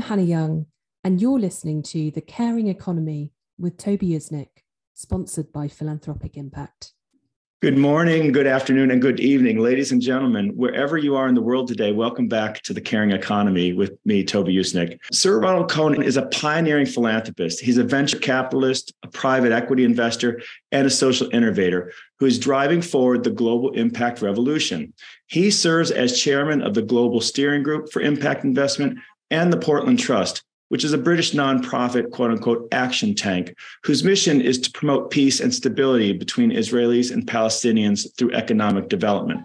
I'm Hannah Young, and you're listening to The Caring Economy with Toby Usnik, sponsored by Philanthropic Impact. Good morning, good afternoon, and good evening, ladies and gentlemen. Wherever you are in the world today, welcome back to the Caring Economy with me, Toby Usnik. Sir Ronald Cohen is a pioneering philanthropist. He's a venture capitalist, a private equity investor, and a social innovator who is driving forward the global impact revolution. He serves as chairman of the Global Steering Group for Impact Investment and the Portland Trust, which is a British nonprofit, quote unquote, action tank, whose mission is to promote peace and stability between Israelis and Palestinians through economic development.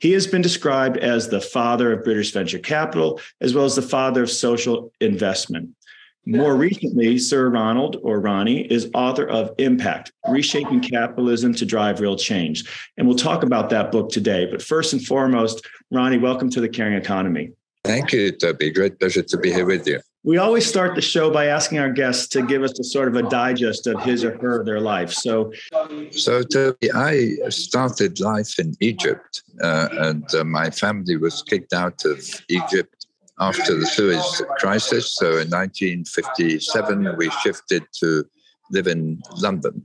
He has been described as the father of British venture capital, as well as the father of social investment. More recently, Sir Ronald, or Ronnie, is author of Impact Reshaping Capitalism to Drive Real Change. And we'll talk about that book today. But first and foremost, Ronnie, welcome to the Caring Economy. Thank you, Toby. Great pleasure to be here with you. We always start the show by asking our guests to give us a sort of a digest of his or her their life. So, so Toby, I started life in Egypt, uh, and uh, my family was kicked out of Egypt after the Suez Crisis. So, in 1957, we shifted to live in London.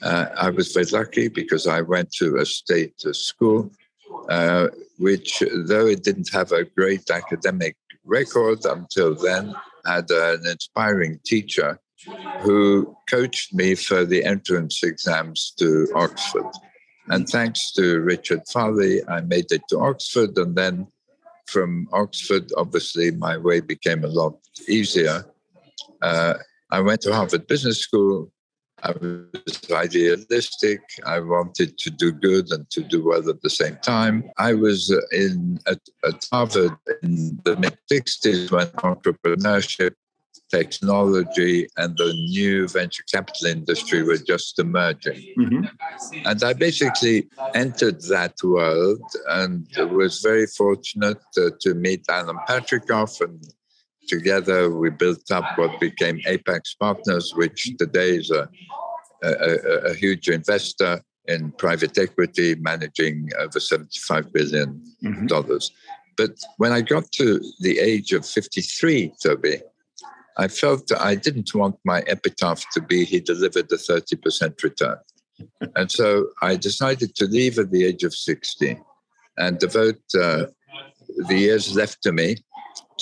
Uh, I was very lucky because I went to a state school, uh, which, though it didn't have a great academic record until then, had an inspiring teacher who coached me for the entrance exams to Oxford. And thanks to Richard Farley, I made it to Oxford. And then from Oxford, obviously, my way became a lot easier. Uh, I went to Harvard Business School. I was idealistic. I wanted to do good and to do well at the same time. I was in at, at Harvard in the mid 60s when entrepreneurship, technology, and the new venture capital industry were just emerging. Mm-hmm. And I basically entered that world and was very fortunate uh, to meet Alan Patricof and together we built up what became Apax Partners, which today is a, a, a huge investor in private equity, managing over $75 billion. Mm-hmm. But when I got to the age of 53, Toby, I felt that I didn't want my epitaph to be he delivered a 30% return. and so I decided to leave at the age of 60 and devote uh, the years left to me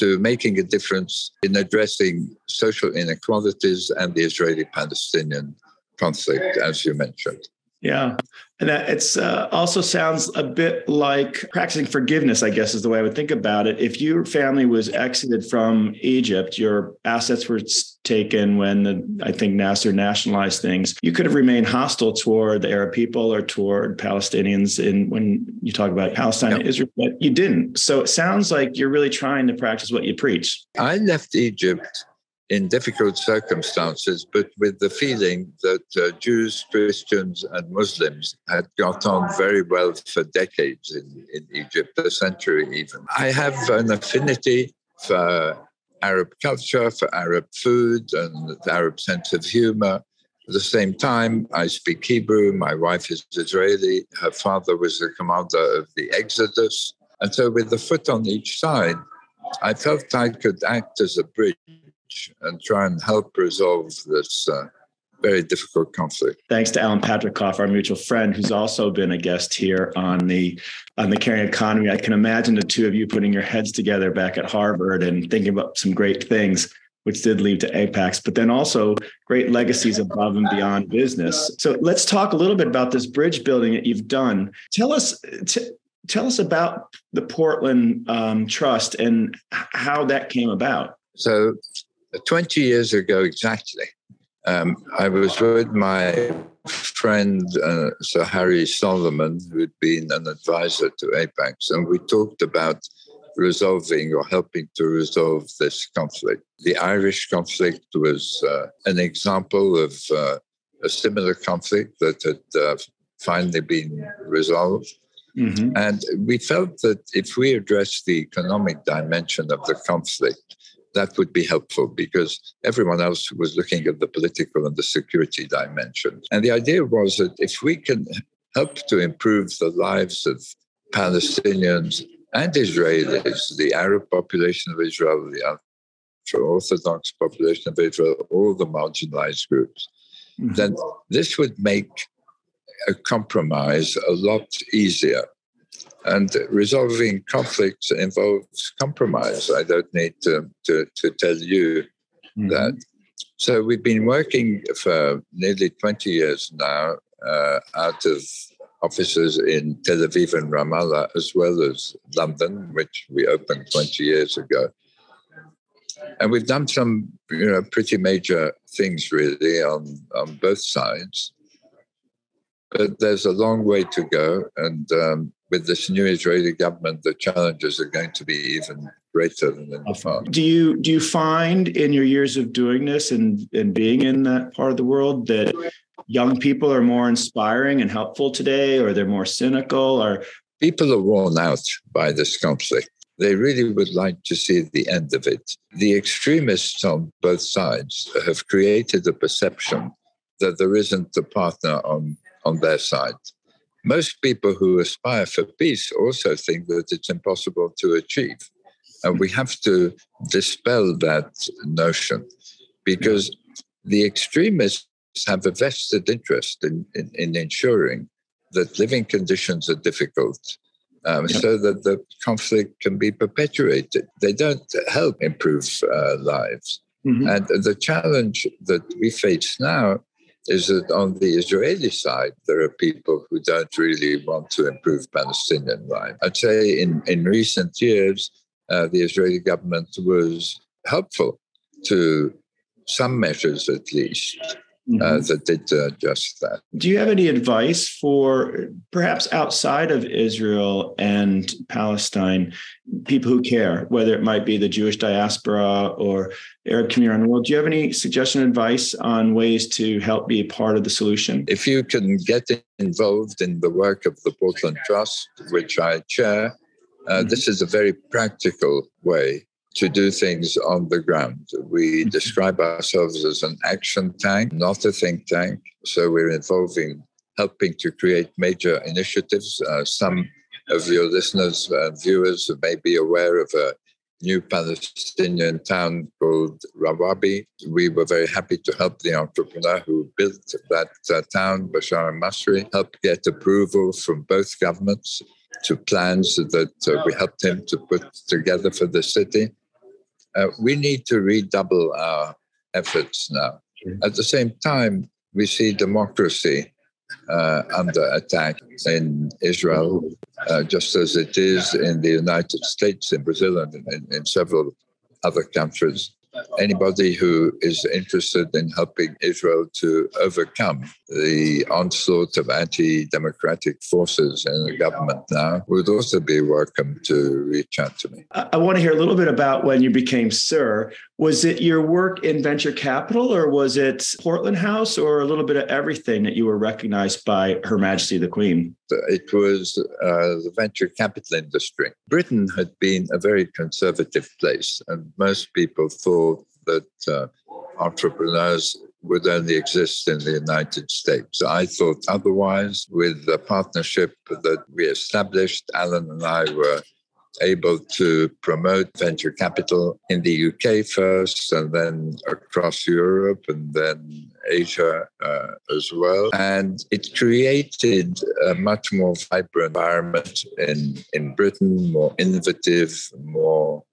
to making a difference in addressing social inequalities and the Israeli Palestinian conflict, as you mentioned. Yeah. And that it's uh, also sounds a bit like practicing forgiveness, I guess is the way I would think about it. If your family was exited from Egypt, your assets were taken when the, I think Nasser nationalized things, you could have remained hostile toward the Arab people or toward Palestinians in when you talk about Palestine yep. and Israel, but you didn't. So it sounds like you're really trying to practice what you preach. I left Egypt in difficult circumstances, but with the feeling that uh, Jews, Christians, and Muslims had got on very well for decades in, in Egypt, a century even. I have an affinity for Arab culture, for Arab food, and Arab sense of humor. At the same time, I speak Hebrew. My wife is Israeli. Her father was the commander of the Exodus. And so, with the foot on each side, I felt I could act as a bridge and try and help resolve this uh, very difficult conflict. Thanks to Alan Patricof, our mutual friend, who's also been a guest here on the on the caring economy. I can imagine the two of you putting your heads together back at Harvard and thinking about some great things, which did lead to Apax, but then also great legacies above and beyond business. So let's talk a little bit about this bridge building that you've done. Tell us. T- tell us about the Portland um, Trust and how that came about. So 20 years ago exactly, um, I was with my friend uh, Sir Harry Solomon, who'd been an advisor to Apax, and we talked about resolving or helping to resolve this conflict. The Irish conflict was uh, an example of uh, a similar conflict that had uh, finally been resolved. Mm-hmm. And we felt that if we address the economic dimension of the conflict, that would be helpful because everyone else was looking at the political and the security dimension. And the idea was that if we can help to improve the lives of Palestinians and Israelis, the Arab population of Israel, the Orthodox population of Israel, all the marginalized groups, mm-hmm. then this would make a compromise a lot easier. And resolving conflicts involves compromise. I don't need to, to, to tell you mm-hmm. that. So we've been working for nearly 20 years now uh, out of offices in Tel Aviv and Ramallah, as well as London, which we opened 20 years ago. And we've done some, you know, pretty major things really on, on both sides. But there's a long way to go. And um, with this new Israeli government, the challenges are going to be even greater than in the past. Do you do you find in your years of doing this and, and being in that part of the world that young people are more inspiring and helpful today, or they're more cynical, or people are worn out by this conflict. They really would like to see the end of it. The extremists on both sides have created a perception that there isn't a partner on, on their side. Most people who aspire for peace also think that it's impossible to achieve. And we have to dispel that notion because the extremists have a vested interest in, in, in ensuring that living conditions are difficult um, yep. so that the conflict can be perpetuated. They don't help improve uh, lives. Mm-hmm. And the challenge that we face now is that on the Israeli side, there are people who don't really want to improve Palestinian life. I'd say in, in recent years, uh, the Israeli government was helpful to some measures at least. Uh, that did uh, just that. Do you have any advice for perhaps outside of Israel and Palestine, people who care, whether it might be the Jewish diaspora or Arab community around the world? Do you have any suggestion advice on ways to help be a part of the solution? If you can get involved in the work of the Portland Trust, which I chair, uh, mm-hmm. this is a very practical way to do things on the ground. We mm-hmm. describe ourselves as an action tank, not a think tank. So we're involving helping to create major initiatives. Uh, some of your listeners and viewers may be aware of a new Palestinian town called Rawabi. We were very happy to help the entrepreneur who built that uh, town, Bashar al-Masri, help get approval from both governments to plans that uh, we helped him to put together for the city. Uh, we need to redouble our efforts now. At the same time, we see democracy uh, under attack in Israel, uh, just as it is in the United States, in Brazil, and in, in several other countries anybody who is interested in helping Israel to overcome the onslaught of anti democratic forces in the government now would also be welcome to reach out to me. I, want to hear a little bit about when you became Sir. Was it your work in venture capital or was it Portland House or a little bit of everything that you were recognized by Her Majesty the Queen? It was uh, the venture capital industry. Britain had been a very conservative place, and most people thought that uh, entrepreneurs would only exist in the United States. I thought otherwise. With the partnership that we established, Alan and I were able to promote venture capital in the UK first, and then across Europe, and then Asia uh, as well. And it created a much more vibrant environment in, in Britain, more innovative, more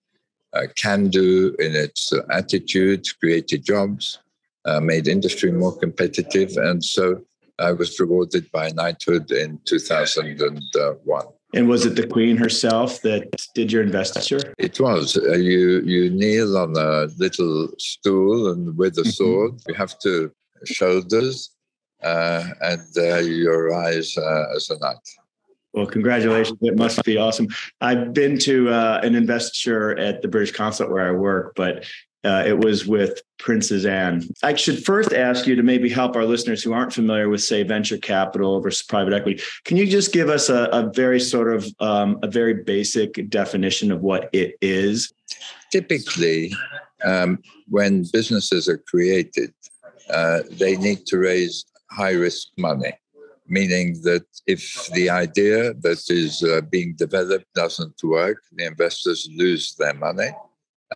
uh, can do in its attitude, created jobs, uh, made industry more competitive. And so I was rewarded by knighthood in 2001. And was it the Queen herself that did your investiture? It was. Uh, you you kneel on a little stool and with a mm-hmm. sword. you have to shoulders uh, and uh, you rise uh, as a knight. Well, congratulations. It must be awesome. I've been to uh, an investiture at the British consulate where I work, but uh, it was with Princess Anne. I should first ask you to maybe help our listeners who aren't familiar with, say, venture capital versus private equity. Can you just give us a, a very sort of um, a very basic definition of what it is? Typically, um, when businesses are created, uh, they need to raise high risk money, meaning that if the idea that is uh, being developed doesn't work, the investors lose their money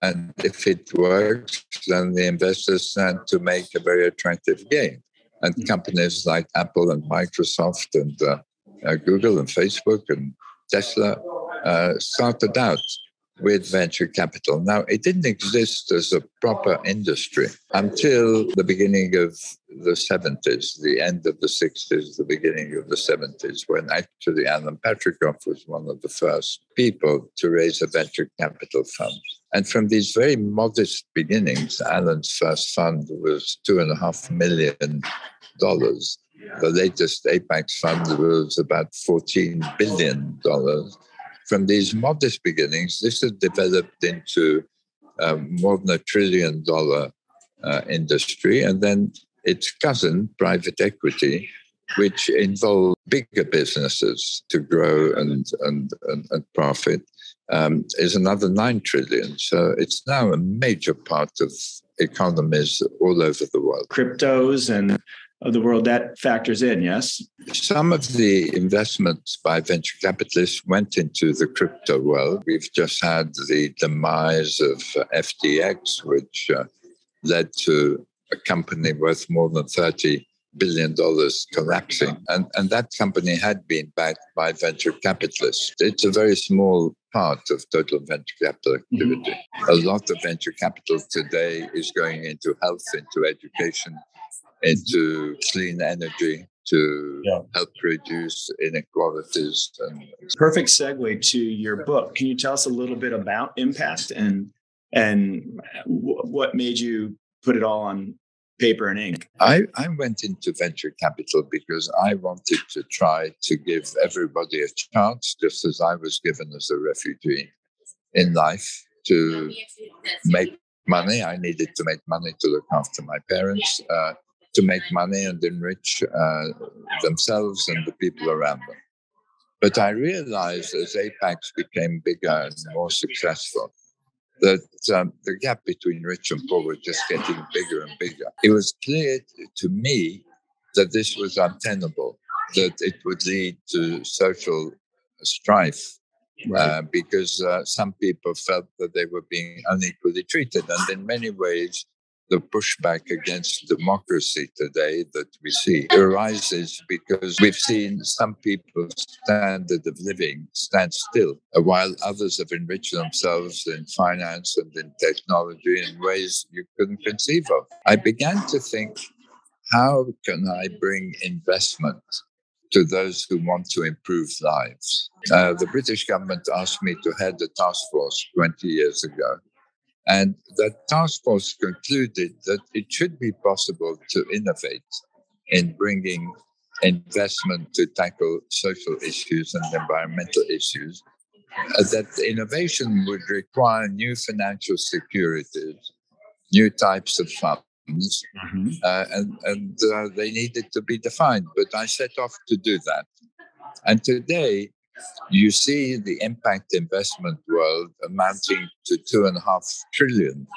And if it works, then the investors stand to make a very attractive gain. And mm-hmm. companies like Apple and Microsoft and uh, uh, Google and Facebook and Tesla uh, started out with venture capital. Now, it didn't exist as a proper industry until the beginning of the 70s, the end of the 60s, the beginning of the 70s, when actually Alan Patricof was one of the first people to raise a venture capital fund. And from these very modest beginnings, Alan's first fund was two and a half million dollars. The latest Apax fund was about $14 billion from these modest beginnings, this has developed into um, more than a trillion dollar uh, industry. And then its cousin, private equity, which involve bigger businesses to grow and, and, and, and profit, um, is another 9 trillion. So it's now a major part of economies all over the world. Cryptos and of the world that factors in, yes? Some of the investments by venture capitalists went into the crypto world. We've just had the demise of FTX, which uh, led to a company worth more than 30 billion dollars collapsing. And, and that company had been backed by venture capitalists. It's a very small part of total venture capital activity. Mm-hmm. A lot of venture capital today is going into health, into education, into clean energy to yeah. help reduce inequalities. And perfect segue to your book. Can you tell us a little bit about impact and and what made you put it all on paper and ink? I, I went into venture capital because I wanted to try to give everybody a chance, just as I was given as a refugee in life, to make money. I needed to make money to look after my parents. Uh, to make money and enrich uh, themselves and the people around them. But I realized as Apax became bigger and more successful, that um, the gap between rich and poor was just getting bigger and bigger. It was clear to me that this was untenable, that it would lead to social strife. Right. Uh, because uh, some people felt that they were being unequally treated. And in many ways, the pushback against democracy today that we see arises because we've seen some people's standard of living stand still, while others have enriched themselves in finance and in technology in ways you couldn't conceive of. I began to think, how can I bring investment to those who want to improve lives? Uh, the British government asked me to head a task force 20 years ago and that task force concluded that it should be possible to innovate in bringing investment to tackle social issues and environmental issues. Uh, that innovation would require new financial securities, new types of funds, mm-hmm. uh, and, and uh, they needed to be defined. But I set off to do that. And today, you see the impact investment world amounting to two and a half trillion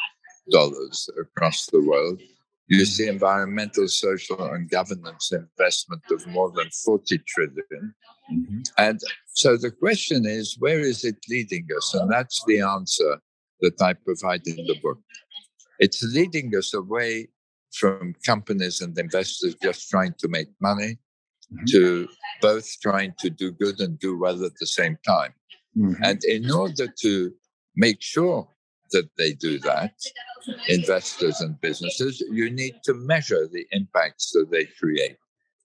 dollars across the world. You see environmental, social, and governance investment of more than 40 trillion. Mm-hmm. And so the question is, where is it leading us? And that's the answer that I provide in the book. It's leading us away from companies and investors just trying to make money mm-hmm. to both trying to do good and do well at the same time. Mm-hmm. And in order to make sure that they do that, investors and businesses, you need to measure the impacts that they create.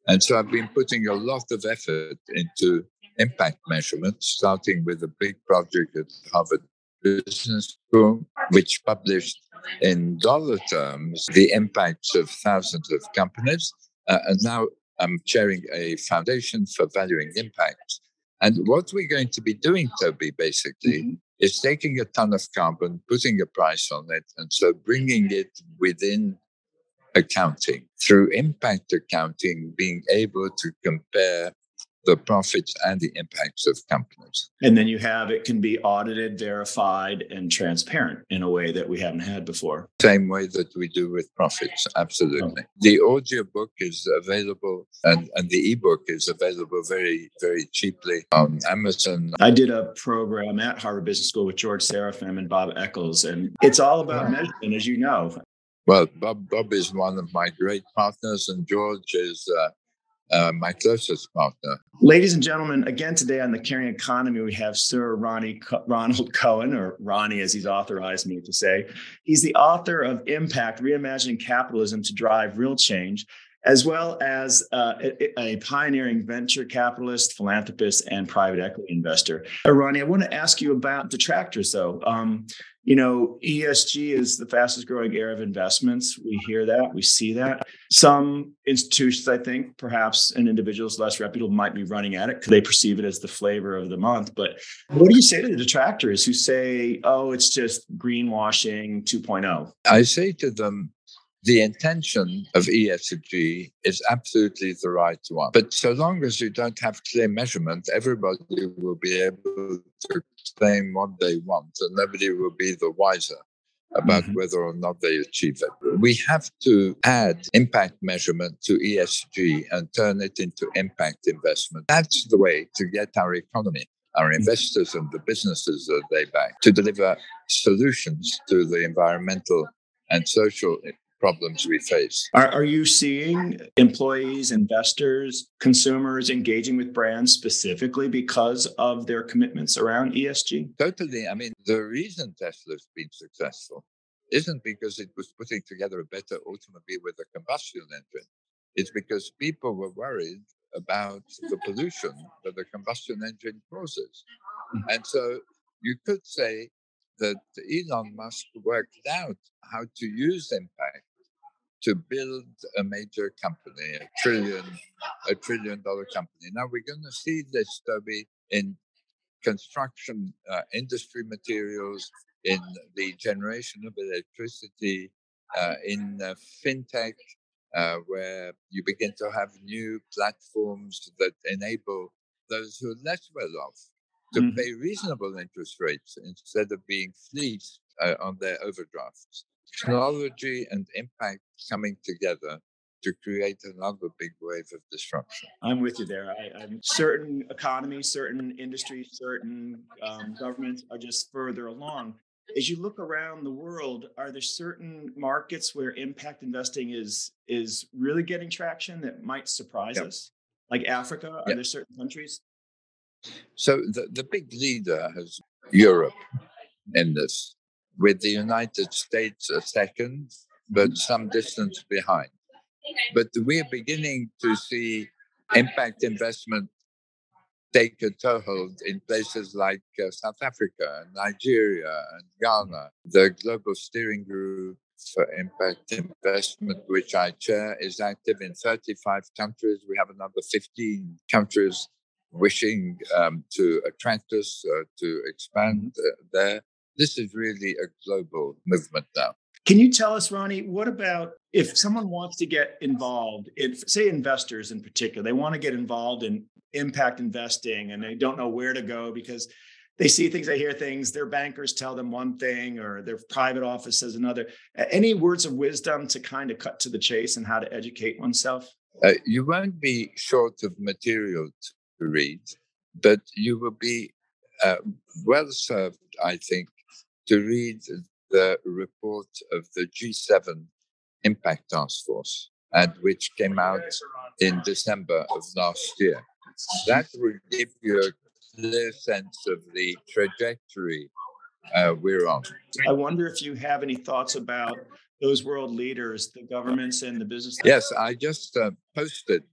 And so I've been putting a lot of effort into impact measurement, starting with a big project at Harvard Business School, which published in dollar terms the impacts of thousands of companies. Uh, and now I'm chairing a foundation for valuing impact. And what we're going to be doing, Toby, basically, mm-hmm. is taking a ton of carbon, putting a price on it, and so bringing it within accounting through impact accounting, being able to compare the profits and the impacts of companies. And then you have it can be audited, verified, and transparent in a way that we haven't had before. Same way that we do with profits, absolutely. Oh. The audio book is available and, and the ebook is available very, very cheaply on Amazon. I did a program at Harvard Business School with George Serafeim and Bob Eccles, and it's all about measurement, as you know. Well, Bob, Bob is one of my great partners, and George is uh, uh, my closest partner. Ladies and gentlemen, again today on the Caring Economy, we have Sir Ronnie Co- Ronald Cohen, or Ronnie as he's authorized me to say. He's the author of Impact: Reimagining Capitalism to Drive Real Change. As well as uh, a, a, pioneering venture capitalist, philanthropist, and private equity investor. Uh, Ronnie, I want to ask you about detractors, though. Um, you know, ESG is the fastest growing area of investments. We hear that, we see that. Some institutions, I think, perhaps and individuals less reputable might be running at it because they perceive it as the flavor of the month. But what do you say to the detractors who say, oh, it's just greenwashing 2.0? I say to them, the intention of ESG is absolutely the right one. But so long as you don't have clear measurement, everybody will be able to claim what they want and nobody will be the wiser about mm-hmm. whether or not they achieve it. We have to add impact measurement to ESG and turn it into impact investment. That's the way to get our economy, our mm-hmm. investors and the businesses that they back to deliver solutions to the environmental and social problems we face. Are, are you seeing employees, investors, consumers engaging with brands specifically because of their commitments around ESG? Totally. I mean, the reason Tesla's been successful isn't because it was putting together a better automobile with a combustion engine. It's because people were worried about the pollution that the combustion engine causes. Mm-hmm. And so you could say that Elon Musk worked out how to use impact to build a major company, a trillion, a trillion dollar company. Now we're going to see this, Toby, in construction uh, industry materials, in the generation of electricity, uh, in uh, fintech, uh, where you begin to have new platforms that enable those who are less well off to mm-hmm. pay reasonable interest rates instead of being fleeced uh, on their overdrafts technology and impact coming together to create another big wave of disruption. I'm with you there. I, am certain economies, certain industries, certain um, governments are just further along. As you look around the world, are there certain markets where impact investing is is really getting traction that might surprise yep. us? Like Africa, are yep. there certain countries? So the, the big leader has Europe in this with the United States second, but some distance behind. But we are beginning to see impact investment take a toehold in places like uh, South Africa, Nigeria, and Ghana. The Global Steering Group for Impact Investment, which I chair, is active in 35 countries. We have another 15 countries wishing um, to attract us, uh, to expand uh, there. This is really a global movement now. Can you tell us, Ronnie, what about if someone wants to get involved, if say investors in particular, they want to get involved in impact investing and they don't know where to go because they see things, they hear things, their bankers tell them one thing or their private office says another. Any words of wisdom to kind of cut to the chase and how to educate oneself? Uh, you won't be short of material to read, but you will be uh, well served, I think, to read the report of the G7 Impact Task Force, and which came out in December of last year. That will give you a clear sense of the trajectory uh, we're on. I wonder if you have any thoughts about those world leaders, the governments and the business. Yes, I just uh, posted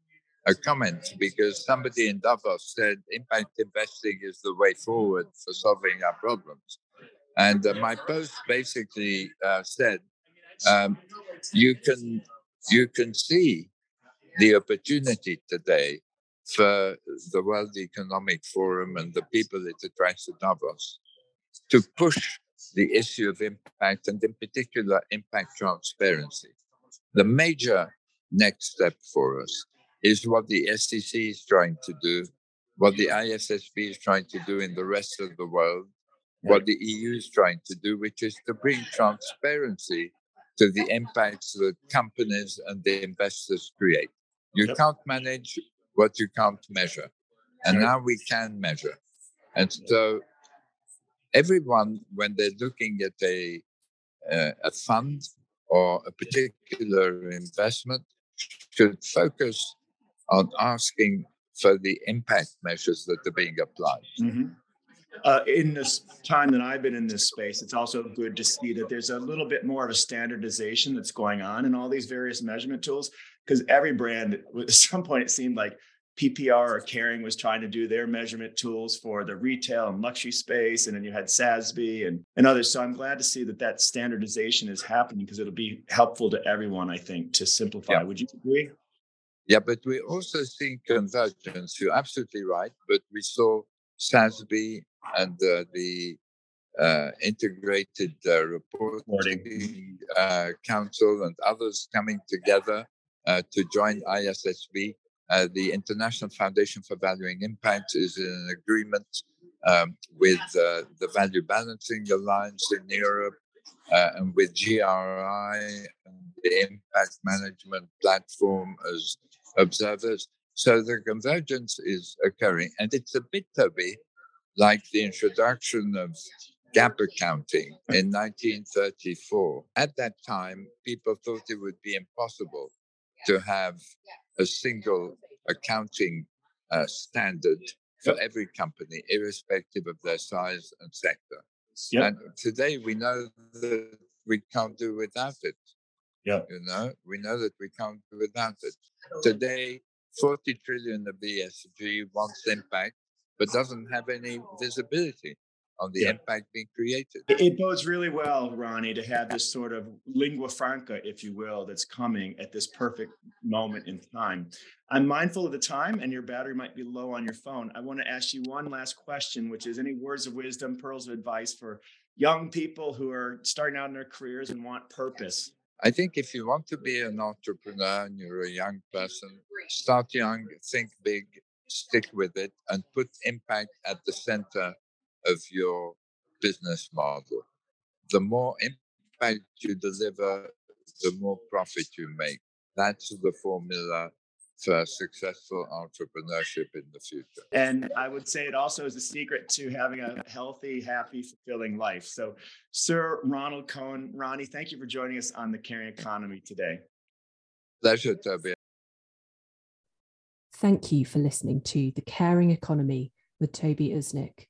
a comment because somebody in Davos said impact investing is the way forward for solving our problems. And uh, my post basically uh, said, um, you can you can see the opportunity today for the World Economic Forum and the people it attracts to Davos to push the issue of impact and in particular impact transparency. The major next step for us is what the SEC is trying to do what the ISSB is trying to do in the rest of the world, what the EU is trying to do, which is to bring transparency to the impacts that companies and the investors create. You yep. can't manage what you can't measure. And now we can measure. And so everyone, when they're looking at a, uh, a fund or a particular investment, should focus on asking for the impact measures that are being applied. Mm-hmm. Uh, in this time that I've been in this space, it's also good to see that there's a little bit more of a standardization that's going on in all these various measurement tools. Because every brand, at some point, it seemed like PPR or Kering was trying to do their measurement tools for the retail and luxury space, and then you had SASB and, and others. So I'm glad to see that that standardization is happening because it'll be helpful to everyone, I think, to simplify. Yeah. Would you agree? Yeah, but we also see convergence. You're absolutely right. But we saw SASB and the uh, integrated uh, reporting uh, council and others coming together uh, to join ISSB uh, the International Foundation for Valuing Impact is in an agreement um, with uh, the Value Balancing Alliance in Europe uh, and with GRI and the Impact Management Platform as observers. So the convergence is occurring. And it's a bit, Toby, like the introduction of GAAP accounting in 1934. At that time, people thought it would be impossible to have a single accounting uh, standard for every company, irrespective of their size and sector. Yep. And today we know that we can't do without it. Yeah. You know, we know that we can't do without it. Today, 40 trillion of the ESG wants impact, but doesn't have any visibility on the yeah. impact being created. It bodes really well, Ronnie, to have this sort of lingua franca, if you will, that's coming at this perfect moment in time. I'm mindful of the time and your battery might be low on your phone. I want to ask you one last question, which is any words of wisdom, pearls of advice for young people who are starting out in their careers and want purpose? I think if you want to be an entrepreneur and you're a young person, start young, think big, stick with it, and put impact at the center of your business model. The more impact you deliver, the more profit you make. That's the formula for successful entrepreneurship in the future. And I would say it also is a secret to having a healthy, happy, fulfilling life. So, Sir Ronald Cohen, Ronnie, thank you for joining us on the Caring Economy today. Pleasure, Toby. Thank you for listening to The Caring Economy with Toby Usnik.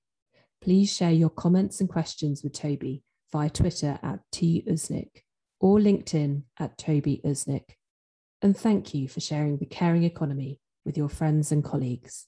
Please share your comments and questions with Toby via Twitter at T Usnik or LinkedIn at Toby Usnik. And thank you for sharing the caring economy with your friends and colleagues.